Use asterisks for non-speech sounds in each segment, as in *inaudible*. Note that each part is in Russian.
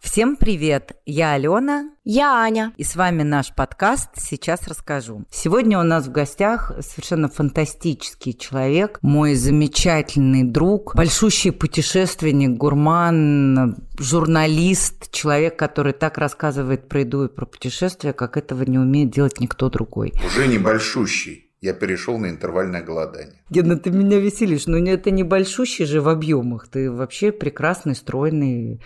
Всем привет! Я Алена. Я Аня. И с вами наш подкаст «Сейчас расскажу». Сегодня у нас в гостях совершенно фантастический человек, мой замечательный друг, большущий путешественник, гурман, журналист, человек, который так рассказывает про еду и про путешествия, как этого не умеет делать никто другой. Уже не большущий я перешел на интервальное голодание. Гена, ты меня веселишь, но это не большущий же в объемах. Ты вообще прекрасный, стройный,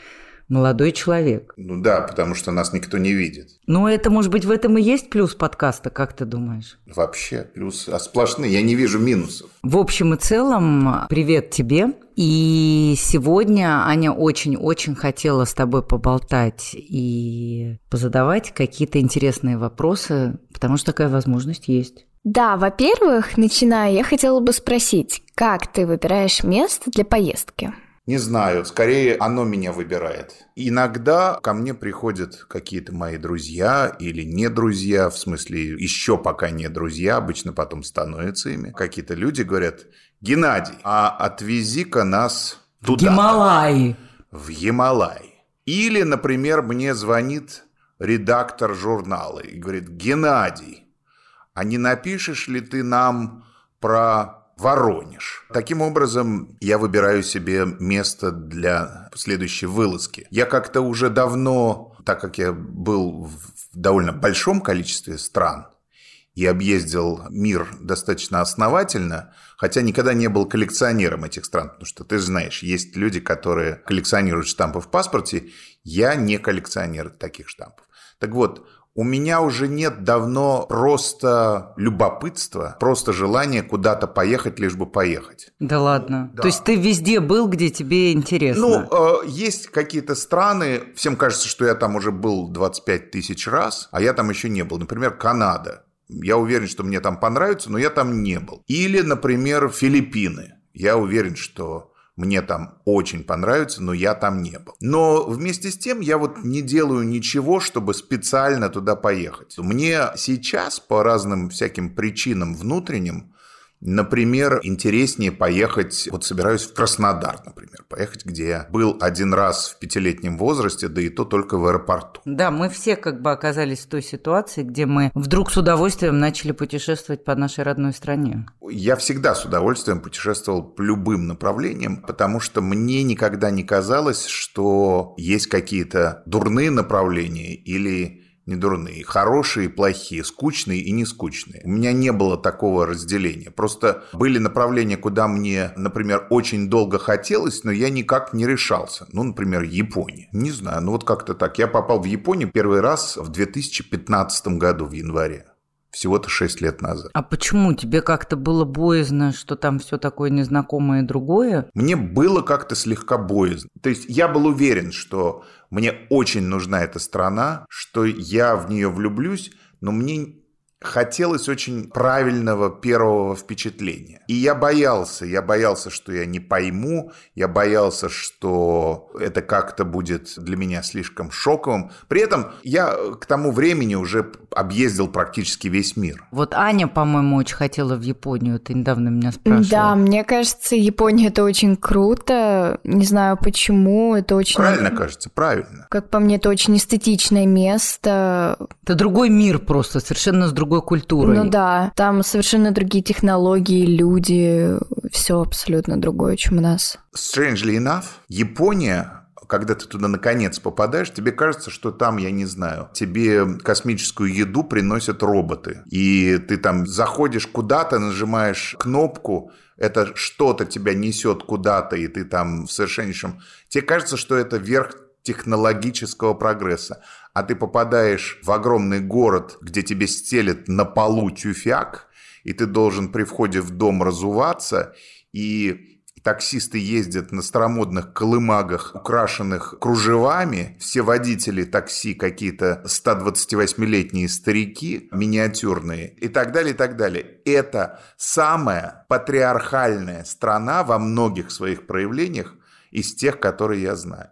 молодой человек. Ну да, потому что нас никто не видит. Ну это, может быть, в этом и есть плюс подкаста, как ты думаешь? Вообще, плюс а сплошные, я не вижу минусов. В общем и целом, привет тебе. И сегодня Аня очень-очень хотела с тобой поболтать и позадавать какие-то интересные вопросы, потому что такая возможность есть. Да, во-первых, начиная, я хотела бы спросить, как ты выбираешь место для поездки? Не знаю, скорее оно меня выбирает. Иногда ко мне приходят какие-то мои друзья или не друзья, в смысле еще пока не друзья, обычно потом становятся ими. Какие-то люди говорят, Геннадий, а отвези-ка нас туда. В Гималай. В Гималай. Или, например, мне звонит редактор журнала и говорит, Геннадий, а не напишешь ли ты нам про Воронеж. Таким образом, я выбираю себе место для следующей вылазки. Я как-то уже давно, так как я был в довольно большом количестве стран и объездил мир достаточно основательно, хотя никогда не был коллекционером этих стран, потому что ты знаешь, есть люди, которые коллекционируют штампы в паспорте, я не коллекционер таких штампов. Так вот, у меня уже нет давно просто любопытства, просто желания куда-то поехать, лишь бы поехать. Да ладно. Да. То есть ты везде был, где тебе интересно? Ну, э, есть какие-то страны, всем кажется, что я там уже был 25 тысяч раз, а я там еще не был. Например, Канада. Я уверен, что мне там понравится, но я там не был. Или, например, Филиппины. Я уверен, что мне там очень понравится, но я там не был. Но вместе с тем я вот не делаю ничего, чтобы специально туда поехать. Мне сейчас по разным всяким причинам внутренним Например, интереснее поехать, вот собираюсь в Краснодар, например, поехать, где я был один раз в пятилетнем возрасте, да и то только в аэропорту. Да, мы все как бы оказались в той ситуации, где мы вдруг с удовольствием начали путешествовать по нашей родной стране. Я всегда с удовольствием путешествовал по любым направлениям, потому что мне никогда не казалось, что есть какие-то дурные направления или не дурные, хорошие и плохие, скучные и не скучные. У меня не было такого разделения. Просто были направления, куда мне, например, очень долго хотелось, но я никак не решался. Ну, например, Япония. Не знаю, ну вот как-то так. Я попал в Японию первый раз в 2015 году в январе всего-то 6 лет назад. А почему? Тебе как-то было боязно, что там все такое незнакомое и другое? Мне было как-то слегка боязно. То есть я был уверен, что мне очень нужна эта страна, что я в нее влюблюсь, но мне хотелось очень правильного первого впечатления. И я боялся, я боялся, что я не пойму, я боялся, что это как-то будет для меня слишком шоковым. При этом я к тому времени уже объездил практически весь мир. Вот Аня, по-моему, очень хотела в Японию, ты недавно меня спрашивала. Да, мне кажется, Япония это очень круто, не знаю почему, это очень... Правильно кажется, правильно. Как по мне, это очень эстетичное место. Это другой мир просто, совершенно с другой другой культурой. Ну да, там совершенно другие технологии, люди, все абсолютно другое, чем у нас. Strangely enough, Япония когда ты туда наконец попадаешь, тебе кажется, что там, я не знаю, тебе космическую еду приносят роботы. И ты там заходишь куда-то, нажимаешь кнопку, это что-то тебя несет куда-то, и ты там в совершеннейшем... Тебе кажется, что это верх технологического прогресса а ты попадаешь в огромный город, где тебе стелят на полу тюфяк, и ты должен при входе в дом разуваться, и таксисты ездят на старомодных колымагах, украшенных кружевами, все водители такси какие-то 128-летние старики, миниатюрные, и так далее, и так далее. Это самая патриархальная страна во многих своих проявлениях из тех, которые я знаю.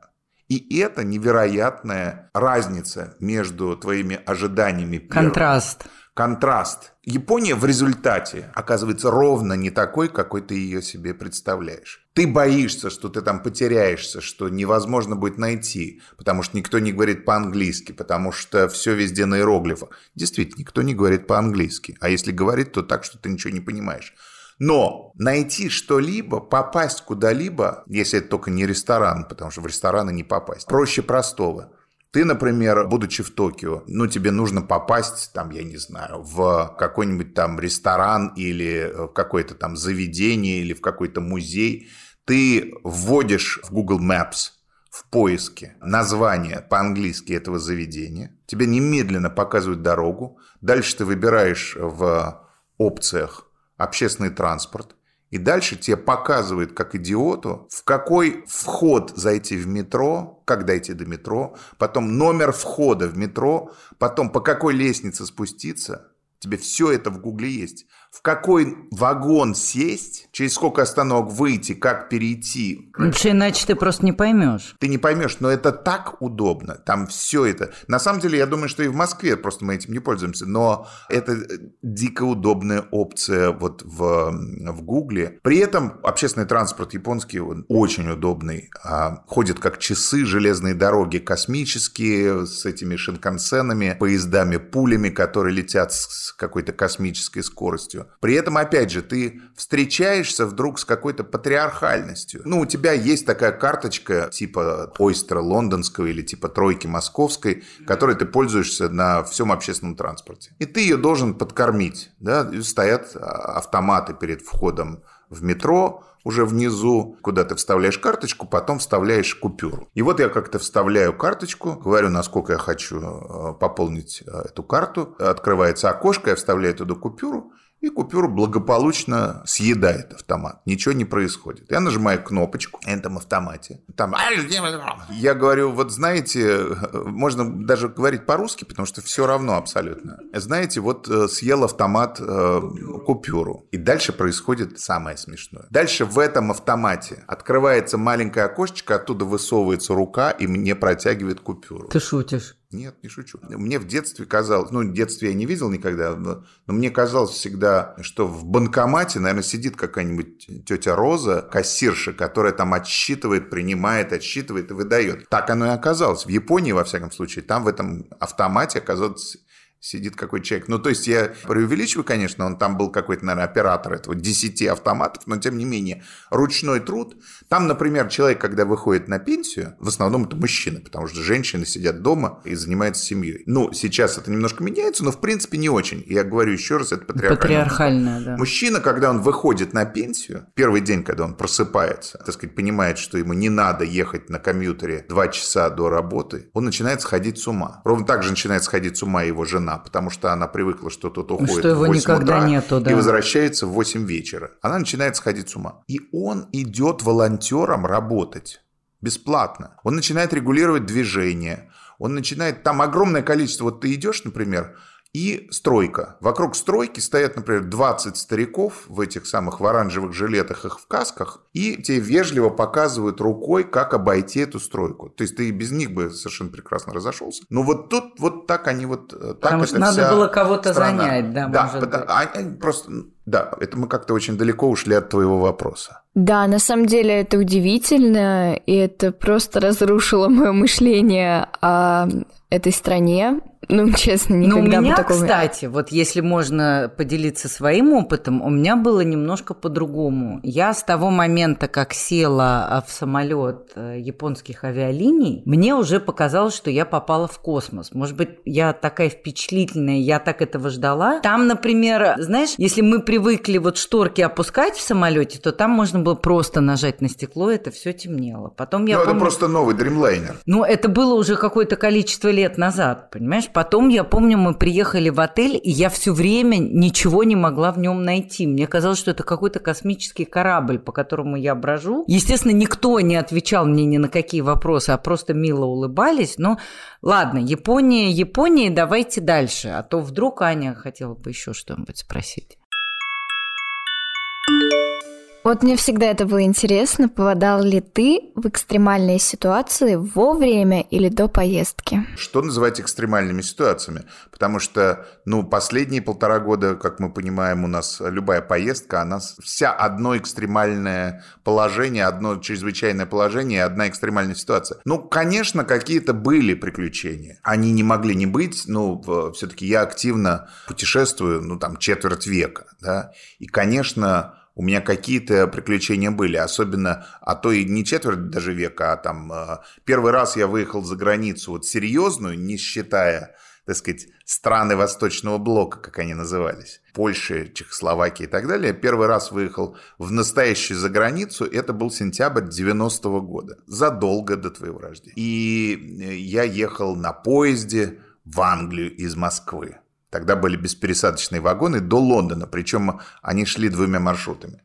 И это невероятная разница между твоими ожиданиями. Контраст. контраст. Япония в результате оказывается ровно не такой, какой ты ее себе представляешь. Ты боишься, что ты там потеряешься, что невозможно будет найти, потому что никто не говорит по-английски, потому что все везде на иероглифах. Действительно, никто не говорит по-английски. А если говорит, то так, что ты ничего не понимаешь. Но найти что-либо, попасть куда-либо, если это только не ресторан, потому что в рестораны не попасть, проще простого. Ты, например, будучи в Токио, ну, тебе нужно попасть, там, я не знаю, в какой-нибудь там ресторан или в какое-то там заведение или в какой-то музей. Ты вводишь в Google Maps в поиске название по-английски этого заведения. Тебе немедленно показывают дорогу. Дальше ты выбираешь в опциях общественный транспорт. И дальше тебе показывают, как идиоту, в какой вход зайти в метро, как дойти до метро, потом номер входа в метро, потом по какой лестнице спуститься. Тебе все это в гугле есть в какой вагон сесть, через сколько остановок выйти, как перейти. Что иначе ты просто не поймешь. Ты не поймешь, но это так удобно. Там все это. На самом деле, я думаю, что и в Москве просто мы этим не пользуемся, но это дико удобная опция вот в, в Гугле. При этом общественный транспорт японский он очень удобный. А, ходит как часы, железные дороги космические, с этими шинкансенами, поездами, пулями, которые летят с какой-то космической скоростью. При этом, опять же, ты встречаешься вдруг с какой-то патриархальностью. Ну, у тебя есть такая карточка типа Ойстера лондонского или типа Тройки московской, которой ты пользуешься на всем общественном транспорте. И ты ее должен подкормить. Да? Стоят а, автоматы перед входом в метро, уже внизу, куда ты вставляешь карточку, потом вставляешь купюру. И вот я как-то вставляю карточку, говорю, насколько я хочу а, пополнить а, эту карту. Открывается окошко, я вставляю туда купюру, и купюру благополучно съедает автомат. Ничего не происходит. Я нажимаю кнопочку на этом автомате. Там... Я говорю, вот знаете, можно даже говорить по-русски, потому что все равно абсолютно. Знаете, вот э, съел автомат э, купюру. И дальше происходит самое смешное. Дальше в этом автомате открывается маленькое окошечко, оттуда высовывается рука и мне протягивает купюру. Ты шутишь? Нет, не шучу. Мне в детстве казалось, ну, в детстве я не видел никогда, но, но мне казалось всегда, что в банкомате, наверное, сидит какая-нибудь тетя Роза, кассирша, которая там отсчитывает, принимает, отсчитывает и выдает. Так оно и оказалось. В Японии, во всяком случае, там в этом автомате оказалось сидит какой человек. Ну, то есть я преувеличиваю, конечно, он там был какой-то, наверное, оператор этого 10 автоматов, но тем не менее ручной труд. Там, например, человек, когда выходит на пенсию, в основном это мужчины, потому что женщины сидят дома и занимаются семьей. Ну, сейчас это немножко меняется, но в принципе не очень. Я говорю еще раз, это патриархальное. Патриархальное, да. Мужчина, когда он выходит на пенсию, первый день, когда он просыпается, так сказать, понимает, что ему не надо ехать на компьютере два часа до работы, он начинает сходить с ума. Ровно так же начинает сходить с ума его жена потому что она привыкла, что тот уходит что в 8 никогда утра нету, да. и возвращается в 8 вечера. Она начинает сходить с ума. И он идет волонтером работать бесплатно. Он начинает регулировать движение. Он начинает... Там огромное количество... Вот ты идешь, например, и стройка. Вокруг стройки стоят, например, 20 стариков в этих самых в оранжевых жилетах, их в касках, и тебе вежливо показывают рукой, как обойти эту стройку. То есть ты без них бы совершенно прекрасно разошелся. Но вот тут вот так они вот... Э, так Потому что надо было кого-то занять, да, да может потому, быть. Они просто... Да, это мы как-то очень далеко ушли от твоего вопроса. Да, на самом деле это удивительно, и это просто разрушило мое мышление о этой стране. Ну, *laughs* честно, никогда Ну, у меня, бы такого... кстати, вот если можно поделиться своим опытом, у меня было немножко по-другому. Я с того момента, как села а, в самолет э, японских авиалиний, мне уже показалось, что я попала в космос. Может быть, я такая впечатлительная, я так этого ждала. Там, например, знаешь, если мы привыкли вот шторки опускать в самолете, то там можно было просто нажать на стекло, это все темнело. Потом я ну, помню... это просто новый Dreamliner. Ну, это было уже какое-то количество лет назад, понимаешь? Потом, я помню, мы приехали в отель, и я все время ничего не могла в нем найти. Мне казалось, что это какой-то космический корабль, по которому я брожу. Естественно, никто не отвечал мне ни на какие вопросы, а просто мило улыбались. Но ладно, Япония, Япония, давайте дальше. А то вдруг Аня хотела бы еще что-нибудь спросить. Вот мне всегда это было интересно, попадал ли ты в экстремальные ситуации во время или до поездки? Что называть экстремальными ситуациями? Потому что, ну, последние полтора года, как мы понимаем, у нас любая поездка, она вся одно экстремальное положение, одно чрезвычайное положение, одна экстремальная ситуация. Ну, конечно, какие-то были приключения. Они не могли не быть, ну, все-таки я активно путешествую, ну, там, четверть века, да, и, конечно, у меня какие-то приключения были, особенно, а то и не четверть даже века, а там э, первый раз я выехал за границу вот серьезную, не считая, так сказать, страны Восточного блока, как они назывались, Польши, Чехословакии и так далее. Первый раз выехал в настоящую за границу, это был сентябрь 90-го года, задолго до твоего рождения. И э, я ехал на поезде в Англию из Москвы. Тогда были беспересадочные вагоны до Лондона, причем они шли двумя маршрутами.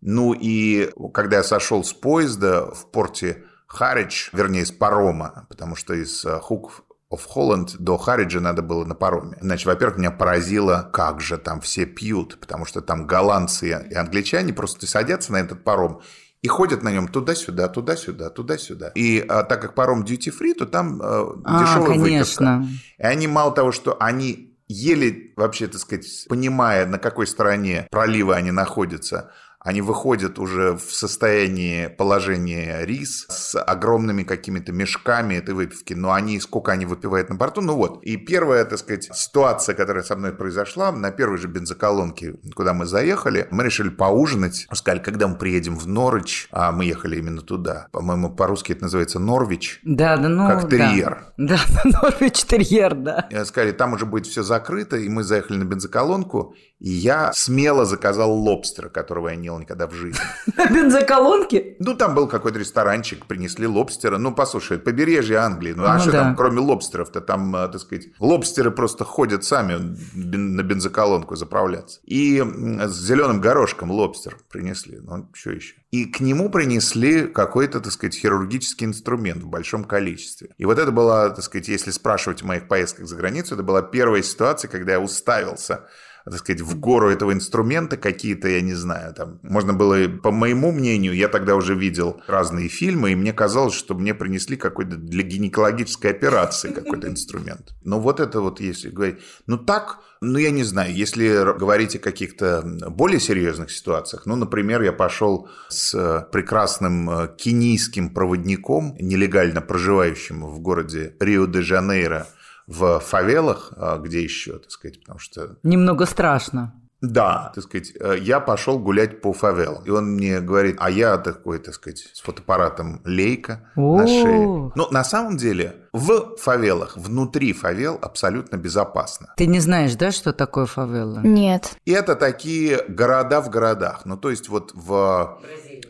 Ну и когда я сошел с поезда в порте Харридж, вернее, с парома, потому что из Хук of Holland до Харриджа надо было на пароме. Значит, во-первых, меня поразило, как же там все пьют, потому что там голландцы и англичане просто садятся на этот паром и ходят на нем туда-сюда, туда-сюда, туда-сюда. И а, так как паром duty free, то там а, дешевая а, выпивка. И они мало того, что они еле вообще, так сказать, понимая, на какой стороне пролива они находятся, они выходят уже в состоянии положения рис с огромными какими-то мешками этой выпивки. Но они, сколько они выпивают на борту, ну вот. И первая, так сказать, ситуация, которая со мной произошла, на первой же бензоколонке, куда мы заехали, мы решили поужинать. Сказали, когда мы приедем в Норвич, а мы ехали именно туда. По-моему, по-русски это называется Норвич. Да, да, ну, Как терьер. Да, *laughs* да Норвич терьер, да. И сказали, там уже будет все закрыто, и мы заехали на бензоколонку, и я смело заказал лобстера, которого я не ел никогда в жизни. *laughs* На бензоколонке? Ну, там был какой-то ресторанчик, принесли лобстера. Ну, послушай, побережье Англии. Ну, а, а что там, кроме лобстеров-то? Там, э, так сказать, лобстеры просто ходят сами на бензоколонку заправляться. И с зеленым горошком лобстер принесли. Ну, что еще? И к нему принесли какой-то, так сказать, хирургический инструмент в большом количестве. И вот это была, так сказать, если спрашивать о моих поездках за границу, это была первая ситуация, когда я уставился так сказать, в гору этого инструмента какие-то, я не знаю, там, можно было, по моему мнению, я тогда уже видел разные фильмы, и мне казалось, что мне принесли какой-то для гинекологической операции какой-то *laughs* инструмент. Но вот это вот, если говорить, ну так, ну я не знаю, если говорить о каких-то более серьезных ситуациях, ну, например, я пошел с прекрасным э, кенийским проводником, нелегально проживающим в городе Рио-де-Жанейро, в фавелах, а где еще, так сказать, потому что... Немного страшно. Да, так сказать, э, я пошел гулять по фавелам. И он мне говорит, а я такой, так сказать, с фотоаппаратом лейка на шее. Ну, на самом деле, в фавелах, внутри фавел абсолютно безопасно. Ты не знаешь, да, что такое фавела? Нет. И это такие города в городах. Ну, то есть вот в,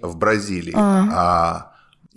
в Бразилии. А. А,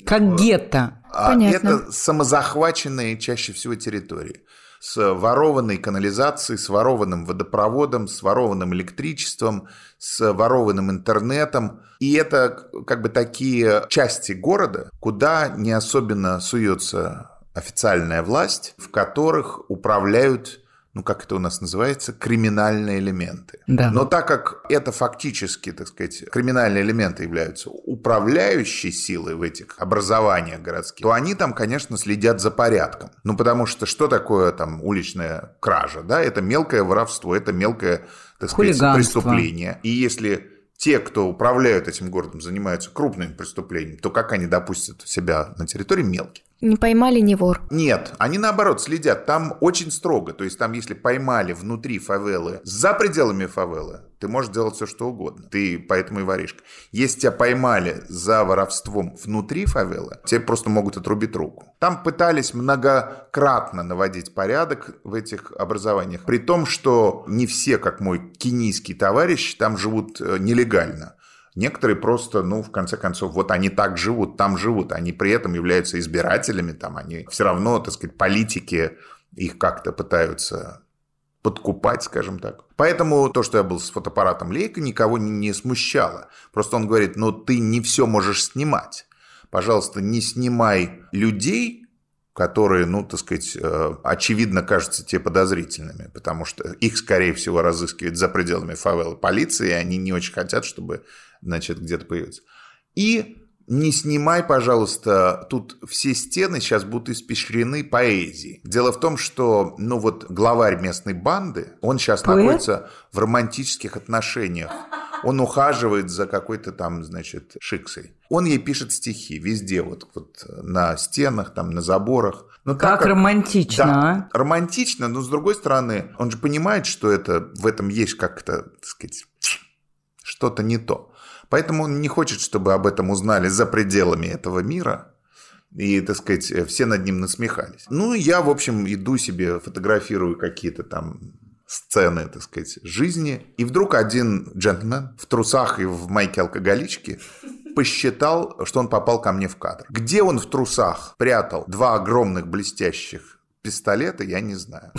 как гетто. А Понятно. Это самозахваченные чаще всего территории с ворованной канализацией, с ворованным водопроводом, с ворованным электричеством, с ворованным интернетом. И это как бы такие части города, куда не особенно суется официальная власть, в которых управляют ну, как это у нас называется, криминальные элементы. Да. Но так как это фактически, так сказать, криминальные элементы являются управляющей силой в этих образованиях городских, то они там, конечно, следят за порядком. Ну, потому что что такое там уличная кража, да? Это мелкое воровство, это мелкое, так сказать, преступление. И если те, кто управляют этим городом, занимаются крупными преступлениями, то как они допустят себя на территории мелких? Не поймали не вор. Нет, они наоборот следят. Там очень строго. То есть там, если поймали внутри фавелы, за пределами фавелы, ты можешь делать все, что угодно. Ты поэтому и воришка. Если тебя поймали за воровством внутри фавелы, тебе просто могут отрубить руку. Там пытались многократно наводить порядок в этих образованиях. При том, что не все, как мой кенийский товарищ, там живут э, нелегально. Некоторые просто, ну, в конце концов, вот они так живут, там живут, они при этом являются избирателями, там они все равно, так сказать, политики их как-то пытаются подкупать, скажем так. Поэтому то, что я был с фотоаппаратом Лейка, никого не смущало. Просто он говорит, ну ты не все можешь снимать. Пожалуйста, не снимай людей, которые, ну, так сказать, э, очевидно кажутся тебе подозрительными, потому что их, скорее всего, разыскивают за пределами фавелы полиции, и они не очень хотят, чтобы, значит, где-то появиться. И не снимай, пожалуйста, тут все стены сейчас будут испещрены поэзией. Дело в том, что, ну вот, главарь местной банды, он сейчас Поэт? находится в романтических отношениях. Он ухаживает за какой-то там, значит, шиксой. Он ей пишет стихи везде, вот, вот на стенах, там, на заборах. Но ну, как, как романтично, да, а? романтично, но с другой стороны, он же понимает, что это, в этом есть как-то, так сказать, что-то не то. Поэтому он не хочет, чтобы об этом узнали за пределами этого мира. И, так сказать, все над ним насмехались. Ну, я, в общем, иду себе, фотографирую какие-то там сцены, так сказать, жизни. И вдруг один джентльмен в трусах и в майке алкоголички посчитал, что он попал ко мне в кадр. Где он в трусах прятал два огромных блестящих пистолета, я не знаю.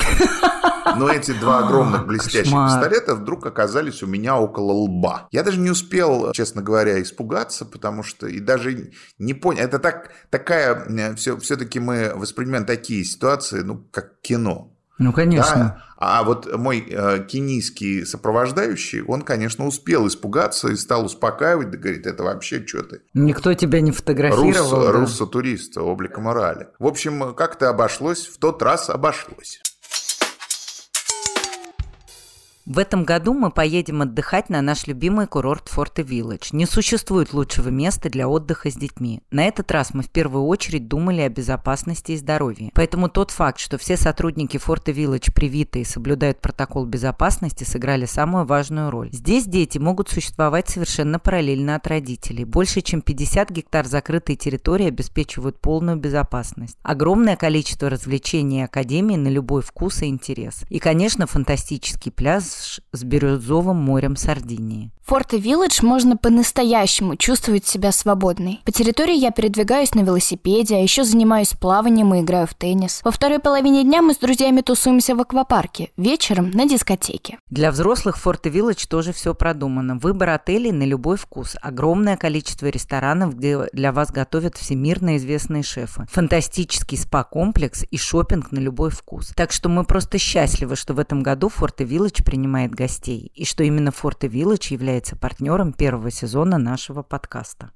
Но эти два огромных блестящих Кошмар. пистолета вдруг оказались у меня около лба. Я даже не успел, честно говоря, испугаться, потому что и даже не понял. Это так, такая, все, все-таки мы воспринимаем такие ситуации, ну, как кино. Ну, конечно. Да? А вот мой э, кенийский сопровождающий, он, конечно, успел испугаться и стал успокаивать, да говорит, это вообще что ты? Никто тебя не фотографировал. Рус, да? Руссо-турист, облика морали. В общем, как-то обошлось, в тот раз обошлось. В этом году мы поедем отдыхать на наш любимый курорт Форте Вилледж. Не существует лучшего места для отдыха с детьми. На этот раз мы в первую очередь думали о безопасности и здоровье. Поэтому тот факт, что все сотрудники Форте Вилледж привиты и соблюдают протокол безопасности, сыграли самую важную роль. Здесь дети могут существовать совершенно параллельно от родителей. Больше чем 50 гектар закрытой территории обеспечивают полную безопасность. Огромное количество развлечений и академий на любой вкус и интерес. И, конечно, фантастический пляж с бирюзовым морем Сардинии. В Форте-Вилледж можно по-настоящему чувствовать себя свободной. По территории я передвигаюсь на велосипеде, а еще занимаюсь плаванием и играю в теннис. Во второй половине дня мы с друзьями тусуемся в аквапарке, вечером на дискотеке. Для взрослых в Форте-Вилледж тоже все продумано. Выбор отелей на любой вкус. Огромное количество ресторанов, где для вас готовят всемирно известные шефы. Фантастический спа-комплекс и шопинг на любой вкус. Так что мы просто счастливы, что в этом году Форте-Вилледж принимает гостей и что именно Форте-Вилледж является является партнером первого сезона нашего подкаста.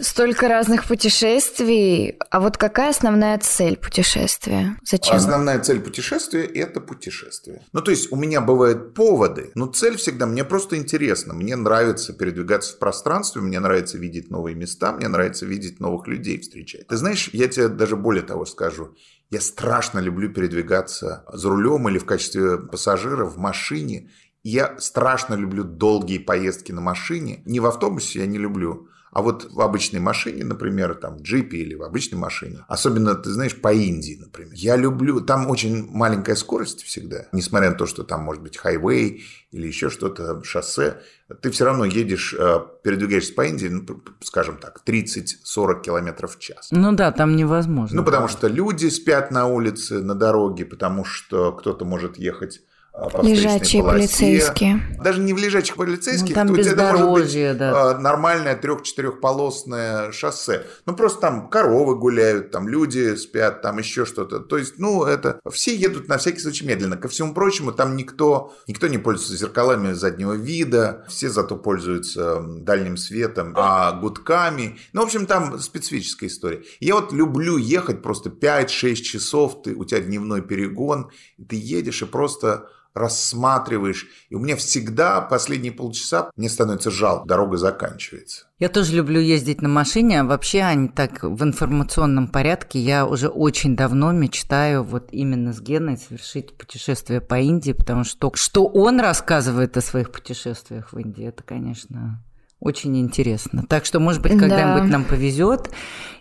Столько разных путешествий. А вот какая основная цель путешествия? Зачем? Основная цель путешествия – это путешествие. Ну, то есть у меня бывают поводы, но цель всегда мне просто интересно. Мне нравится передвигаться в пространстве, мне нравится видеть новые места, мне нравится видеть новых людей, встречать. Ты знаешь, я тебе даже более того скажу. Я страшно люблю передвигаться за рулем или в качестве пассажира в машине. Я страшно люблю долгие поездки на машине. Не в автобусе я не люблю. А вот в обычной машине, например, там в джипе или в обычной машине, особенно, ты знаешь, по Индии, например, я люблю, там очень маленькая скорость всегда, несмотря на то, что там может быть хайвей или еще что-то, шоссе, ты все равно едешь, э, передвигаешься по Индии, ну, скажем так, 30-40 километров в час. Ну да, там невозможно. Ну, потому что люди спят на улице, на дороге, потому что кто-то может ехать а, по Лежачие полицейские. Даже не в лежачих полицейских, ну, там у тебя может быть да. А, нормальное трех-четырехполосное шоссе. Ну, просто там коровы гуляют, там люди спят, там еще что-то. То есть, ну, это... Все едут на всякий случай медленно. Ко всему прочему, там никто, никто не пользуется зеркалами заднего вида, все зато пользуются дальним светом, а гудками. Ну, в общем, там специфическая история. Я вот люблю ехать просто 5-6 часов, ты, у тебя дневной перегон, ты едешь и просто рассматриваешь. И у меня всегда последние полчаса мне становится жалко, дорога заканчивается. Я тоже люблю ездить на машине, вообще, они так в информационном порядке я уже очень давно мечтаю вот именно с Геной совершить путешествие по Индии, потому что что он рассказывает о своих путешествиях в Индии, это, конечно, очень интересно. Так что, может быть, когда-нибудь да. нам повезет,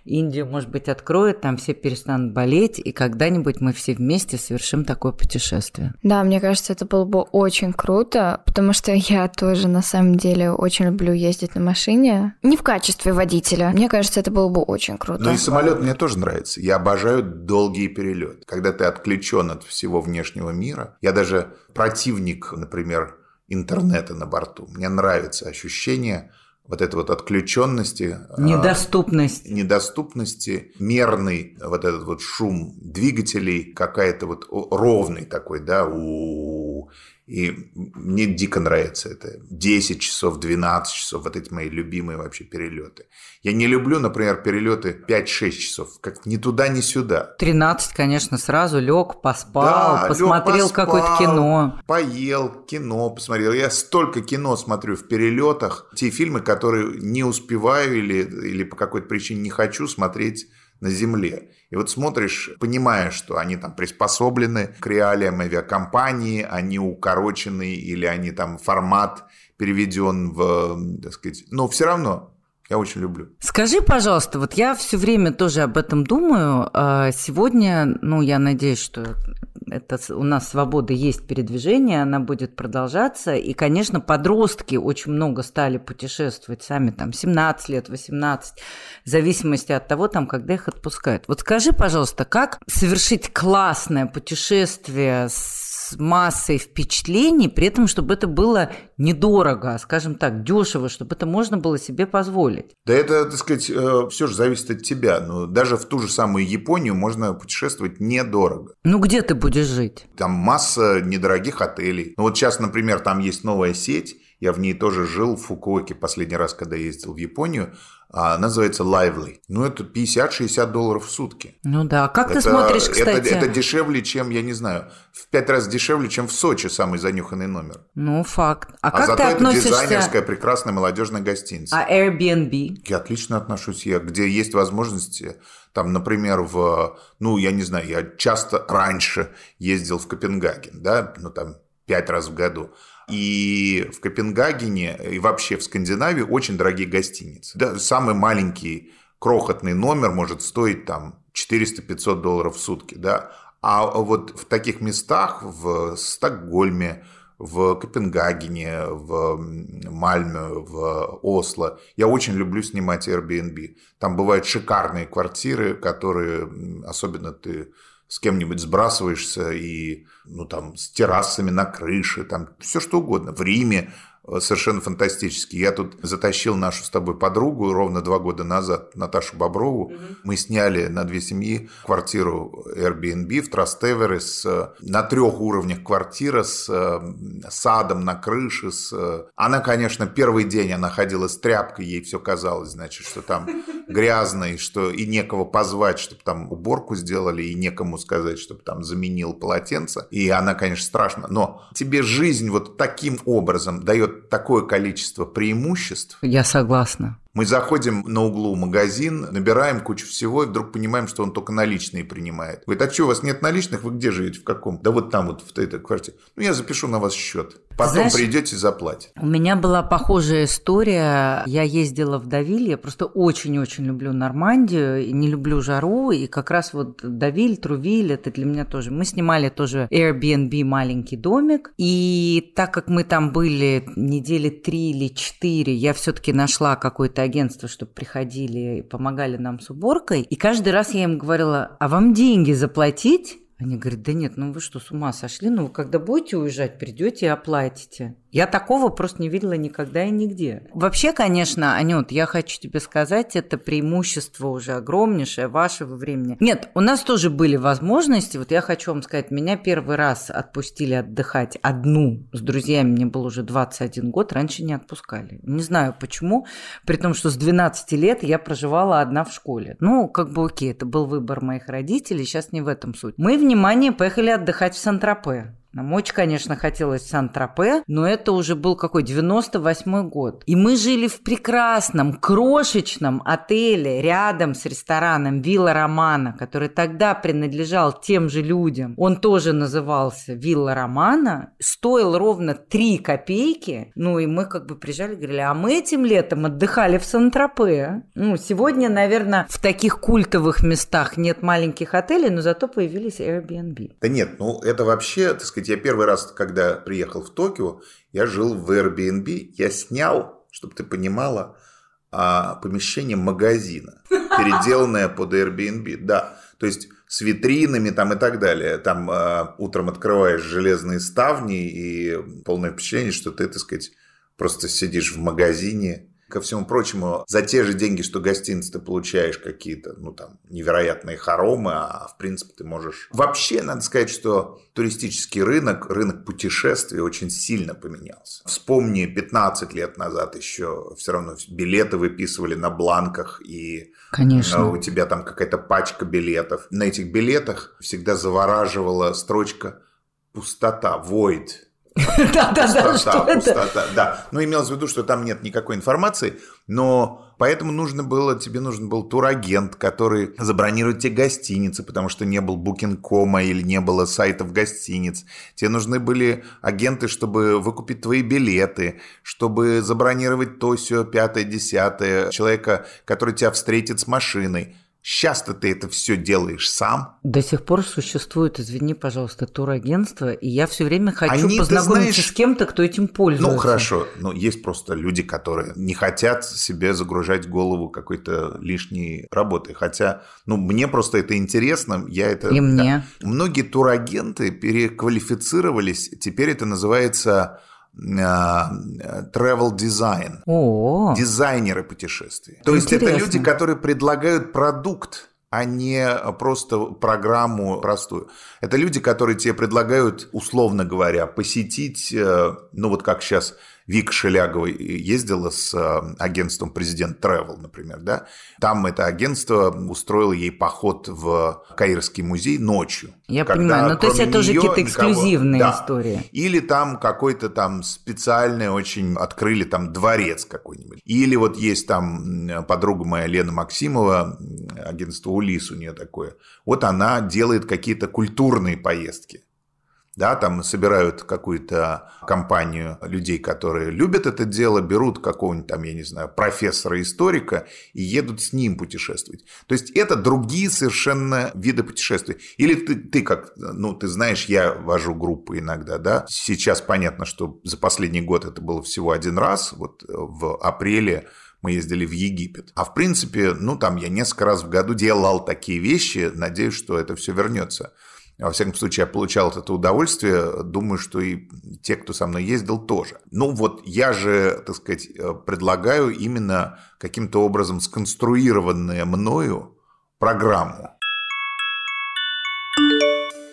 Индию, может быть, откроет, там все перестанут болеть, и когда-нибудь мы все вместе совершим такое путешествие. Да, мне кажется, это было бы очень круто, потому что *laughs* я тоже, на самом деле, очень люблю ездить на машине. Не в качестве водителя. Мне кажется, это было бы очень круто. Ну и самолет мне тоже нравится. Я обожаю долгие перелеты. Когда ты отключен от всего внешнего мира. Я даже противник, например, интернета на борту. Мне нравится ощущение, вот этой вот отключенности. А, недоступности, мерный вот этот вот шум двигателей, какая-то вот ровный такой, да, у и мне дико нравится это. 10 часов, 12 часов, вот эти мои любимые вообще перелеты. Я не люблю, например, перелеты 5-6 часов, как ни туда, ни сюда. 13, конечно, сразу лег, поспал, да, посмотрел какое-то кино. Поел, кино посмотрел. Я столько кино смотрю в перелетах. Те фильмы, которые не успеваю или, или по какой-то причине не хочу смотреть на Земле. И вот смотришь, понимая, что они там приспособлены к реалиям авиакомпании, они укорочены или они там формат переведен в, так сказать, но все равно я очень люблю. Скажи, пожалуйста, вот я все время тоже об этом думаю. А сегодня, ну, я надеюсь, что это у нас свобода есть передвижение, она будет продолжаться. И, конечно, подростки очень много стали путешествовать сами, там, 17 лет, 18, в зависимости от того, там, когда их отпускают. Вот скажи, пожалуйста, как совершить классное путешествие с массой впечатлений, при этом, чтобы это было недорого, а, скажем так, дешево, чтобы это можно было себе позволить. Да это, так сказать, э, все же зависит от тебя. Но даже в ту же самую Японию можно путешествовать недорого. Ну, где ты будешь жить? Там масса недорогих отелей. Ну, вот сейчас, например, там есть новая сеть, я в ней тоже жил в Фукуоке последний раз, когда ездил в Японию а, называется Lively. Ну, это 50-60 долларов в сутки. Ну да, как это, ты смотришь, кстати? Это, это дешевле, чем, я не знаю, в пять раз дешевле, чем в Сочи самый занюханный номер. Ну, факт. А, а как зато ты относишься... это дизайнерская, прекрасная, молодежная гостиница. А Airbnb? Я отлично отношусь. Я, где есть возможности, там, например, в, ну, я не знаю, я часто раньше ездил в Копенгаген, да, ну, там, пять раз в году. И в Копенгагене и вообще в Скандинавии очень дорогие гостиницы. Да, самый маленький крохотный номер может стоить там 400-500 долларов в сутки. Да? А вот в таких местах, в Стокгольме, в Копенгагене, в Мальме, в Осло. Я очень люблю снимать Airbnb. Там бывают шикарные квартиры, которые, особенно ты с кем-нибудь сбрасываешься и, ну, там, с террасами на крыше, там, все что угодно. В Риме Э, совершенно фантастический. Я тут затащил нашу с тобой подругу ровно два года назад, Наташу Боброву. Угу. Мы сняли на две семьи квартиру Airbnb в Трастевере с, на трех уровнях квартира с э, садом на крыше. С... Она, конечно, первый день она ходила с тряпкой, ей все казалось, значит, что там грязно, и что и некого позвать, чтобы там уборку сделали, и некому сказать, чтобы там заменил полотенце. И она, конечно, страшно. Но тебе жизнь вот таким образом дает такое количество преимуществ. Я согласна. Мы заходим на углу в магазин, набираем кучу всего и вдруг понимаем, что он только наличные принимает. Говорит, а что, у вас нет наличных? Вы где живете? В каком? Да вот там вот в этой квартире. Ну, я запишу на вас счет. Потом Знаешь, придете заплатите. У меня была похожая история. Я ездила в Давиль. Я просто очень-очень люблю Нормандию. Не люблю жару. И как раз вот Давиль, Трувиль, это для меня тоже. Мы снимали тоже Airbnb маленький домик. И так как мы там были недели три или четыре, я все-таки нашла какой-то агентство, чтобы приходили и помогали нам с уборкой. И каждый раз я им говорила, а вам деньги заплатить? Они говорят, да нет, ну вы что, с ума сошли? Ну вы когда будете уезжать, придете и оплатите. Я такого просто не видела никогда и нигде. Вообще, конечно, Анют, я хочу тебе сказать, это преимущество уже огромнейшее вашего времени. Нет, у нас тоже были возможности. Вот я хочу вам сказать, меня первый раз отпустили отдыхать одну с друзьями, мне был уже 21 год, раньше не отпускали. Не знаю почему, при том, что с 12 лет я проживала одна в школе. Ну, как бы окей, это был выбор моих родителей, сейчас не в этом суть. Мы, внимание, поехали отдыхать в Сан-Тропе. Нам очень, конечно, хотелось в Сан-Тропе, но это уже был какой 98 год. И мы жили в прекрасном, крошечном отеле рядом с рестораном Вилла Романа, который тогда принадлежал тем же людям. Он тоже назывался Вилла Романа, стоил ровно 3 копейки. Ну и мы как бы приезжали говорили, а мы этим летом отдыхали в Сан-Тропе. Ну, сегодня, наверное, в таких культовых местах нет маленьких отелей, но зато появились Airbnb. Да нет, ну это вообще, так сказать, сказать, я первый раз, когда приехал в Токио, я жил в Airbnb, я снял, чтобы ты понимала, а, помещение магазина, *laughs* переделанное под Airbnb, да. То есть с витринами там и так далее. Там э, утром открываешь железные ставни и полное впечатление, что ты, так сказать, просто сидишь в магазине ко всему прочему, за те же деньги, что гостиница, ты получаешь какие-то, ну, там, невероятные хоромы, а, в принципе, ты можешь... Вообще, надо сказать, что туристический рынок, рынок путешествий очень сильно поменялся. Вспомни, 15 лет назад еще все равно билеты выписывали на бланках, и Конечно. у тебя там какая-то пачка билетов. На этих билетах всегда завораживала строчка «пустота», «void», *laughs* Да-да-да, что это? да. Но имелось в виду, что там нет никакой информации, но поэтому нужно было, тебе нужен был турагент, который забронирует тебе гостиницы, потому что не был букинг.кома или не было сайтов гостиниц. Тебе нужны были агенты, чтобы выкупить твои билеты, чтобы забронировать то, все, пятое, десятое, человека, который тебя встретит с машиной. Сейчас-то ты это все делаешь сам. До сих пор существует, извини, пожалуйста, турагентство, и я все время хочу Они, познакомиться знаешь- с кем-то, кто этим пользуется. Ну, хорошо. Но есть просто люди, которые не хотят себе загружать голову какой-то лишней работой. Хотя, ну, мне просто это интересно. Я это... И мне. Да. Многие турагенты переквалифицировались. Теперь это называется travel design. О, Дизайнеры путешествий. То есть это Интересно. люди, которые предлагают продукт, а не просто программу простую. Это люди, которые тебе предлагают, условно говоря, посетить, э, ну вот как сейчас Вика Шелягова ездила с э, агентством Президент Travel, например, да, там это агентство устроило ей поход в Каирский музей ночью. Я когда понимаю, ну, то есть это уже какие-то никого- эксклюзивные Да. истории. Или там какой-то там специальный очень открыли там дворец какой-нибудь. Или вот есть там подруга моя Лена Максимова, агентство Улис у нее такое. Вот она делает какие-то культурные поездки. Да, там собирают какую-то компанию людей, которые любят это дело, берут какого-нибудь там, я не знаю, профессора-историка и едут с ним путешествовать. То есть это другие совершенно виды путешествий. Или ты, ты как, ну, ты знаешь, я вожу группы иногда, да. Сейчас понятно, что за последний год это было всего один раз, вот э, в апреле мы ездили в Египет. А в принципе, ну, там я несколько раз в году делал такие вещи, надеюсь, что это все вернется. Во всяком случае, я получал от этого удовольствие. Думаю, что и те, кто со мной ездил, тоже. Ну вот я же, так сказать, э, предлагаю именно каким-то образом сконструированную мною программу.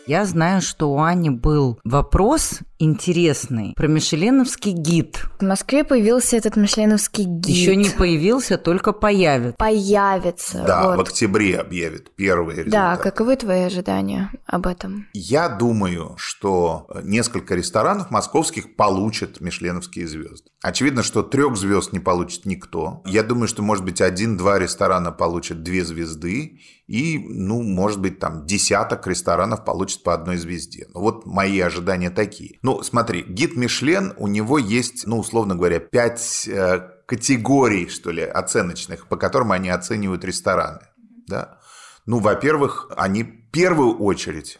Я знаю, что у Ани был вопрос интересный про мишеленовский гид. В Москве появился этот мишленовский гид. Еще не появился, только появится. появится. Да, вот. в октябре объявят первые Да, результаты. каковы твои ожидания об этом? Я думаю, что несколько ресторанов московских получат мишленовские звезды. Очевидно, что трех звезд не получит никто. Я думаю, что, может быть, один-два ресторана получат две звезды, и, ну, может быть, там десяток ресторанов получат по одной звезде. Ну, вот мои ожидания такие. Ну, смотри, гид Мишлен, у него есть, ну, условно говоря, пять э, категорий, что ли, оценочных, по которым они оценивают рестораны. Да? Ну, во-первых, они в первую очередь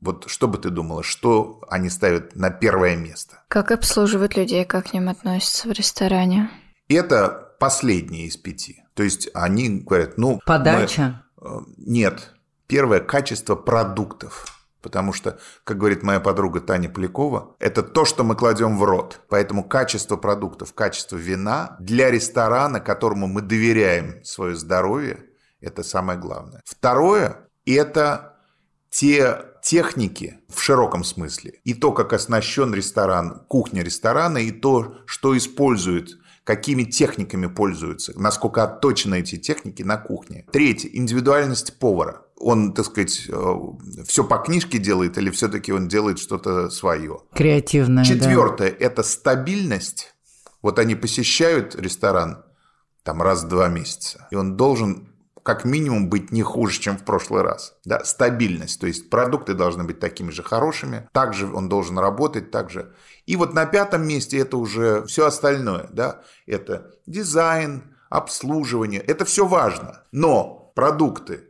вот что бы ты думала, что они ставят на первое место? Как обслуживают людей, как к ним относятся в ресторане? Это последние из пяти. То есть они говорят, ну... Подача. мы- э, Нет. Первое – качество продуктов. Потому что, как говорит моя подруга Таня Полякова, это то, что мы кладем в рот. Поэтому качество продуктов, качество вина для ресторана, которому мы доверяем свое здоровье, это самое главное. Второе – это те техники в широком смысле. И то, как оснащен ресторан, кухня ресторана, и то, что используют какими техниками пользуются, насколько отточены эти техники на кухне. Третье – индивидуальность повара. Он, так сказать, все по книжке делает или все-таки он делает что-то свое. Креативная, да. Четвертое – это стабильность. Вот они посещают ресторан там раз в два месяца, и он должен как минимум быть не хуже, чем в прошлый раз. Да, стабильность, то есть продукты должны быть такими же хорошими, также он должен работать, также. И вот на пятом месте это уже все остальное, да, это дизайн, обслуживание, это все важно. Но продукты,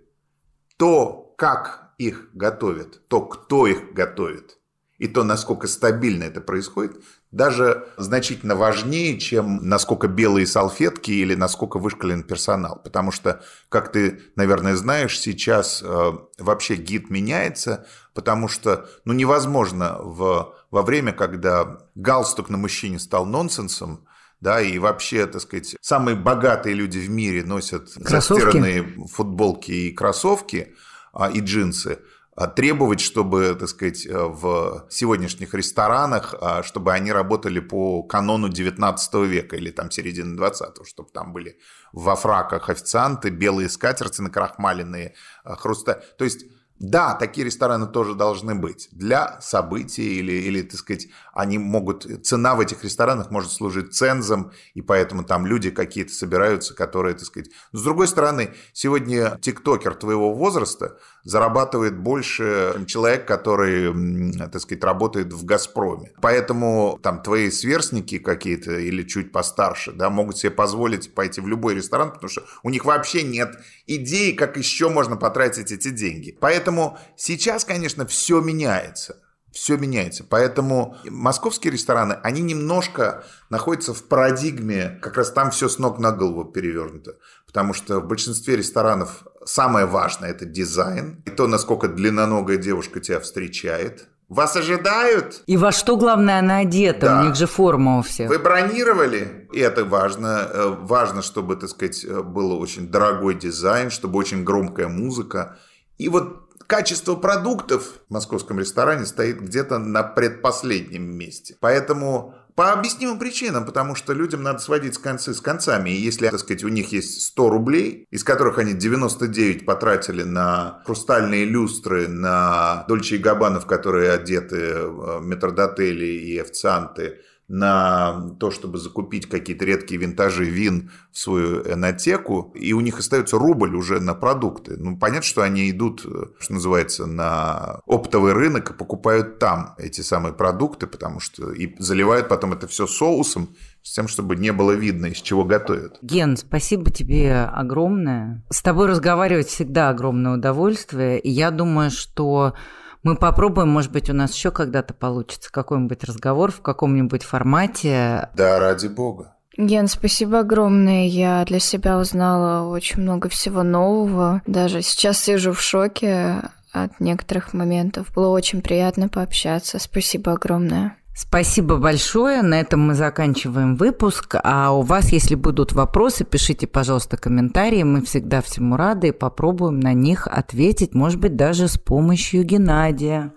то, как их готовят, то, кто их готовит, и то, насколько стабильно это происходит, даже значительно важнее, чем насколько белые салфетки или насколько вышкален персонал. Потому что, как ты, наверное, знаешь, сейчас э, вообще гид меняется, потому что ну, невозможно в, во время, когда галстук на мужчине стал нонсенсом, да, и вообще, так сказать, самые богатые люди в мире носят Кроссовки? застиранные футболки и кроссовки а, и джинсы, а, требовать, чтобы, так сказать, э, в сегодняшних ресторанах, а, чтобы они работали по канону 19 века или там середины 20 чтобы там были во фраках официанты, белые скатерти накрахмаленные, а, хруста. То есть да, такие рестораны тоже должны быть для событий или, или, так сказать, они могут, цена в этих ресторанах может служить цензом, и поэтому там люди какие-то собираются, которые, так сказать... Но с другой стороны, сегодня тиктокер твоего возраста зарабатывает больше, чем человек, который, так сказать, работает в «Газпроме». Поэтому там твои сверстники какие-то или чуть постарше, да, могут себе позволить пойти в любой ресторан, потому что у них вообще нет идеи, как еще можно потратить эти деньги. Поэтому сейчас, конечно, все меняется все меняется. Поэтому московские рестораны, они немножко находятся в парадигме, как раз там все с ног на голову перевернуто. Потому что в большинстве ресторанов самое важное – это дизайн. И то, насколько длинноногая девушка тебя встречает. Вас ожидают? И во что, главное, она одета? Да. У них же форма у всех. Вы бронировали? И это важно. Э, важно, чтобы, так сказать, э, был очень дорогой дизайн, чтобы очень громкая музыка. И вот качество продуктов в московском ресторане стоит где-то на предпоследнем месте. Поэтому по объяснимым причинам, потому что людям надо сводить концы с концами. И если, так сказать, у них есть 100 рублей, из которых они 99 потратили на хрустальные люстры, на Дольче и Габбанов, которые одеты в метродотели и официанты, на то, чтобы закупить какие-то редкие винтажи вин в свою энотеку, и у них остается рубль уже на продукты. Ну, понятно, что они идут, что называется, на оптовый рынок и покупают там эти самые продукты, потому что и заливают потом это все соусом, с тем, чтобы не было видно, из чего готовят. Ген, спасибо тебе огромное. С тобой разговаривать всегда огромное удовольствие, и я думаю, что мы попробуем, может быть, у нас еще когда-то получится какой-нибудь разговор в каком-нибудь формате. Да, ради бога. Ген, спасибо огромное. Я для себя узнала очень много всего нового. Даже сейчас сижу в шоке от некоторых моментов. Было очень приятно пообщаться. Спасибо огромное. Спасибо большое. На этом мы заканчиваем выпуск. А у вас, если будут вопросы, пишите, пожалуйста, комментарии. Мы всегда всему рады и попробуем на них ответить, может быть, даже с помощью Геннадия.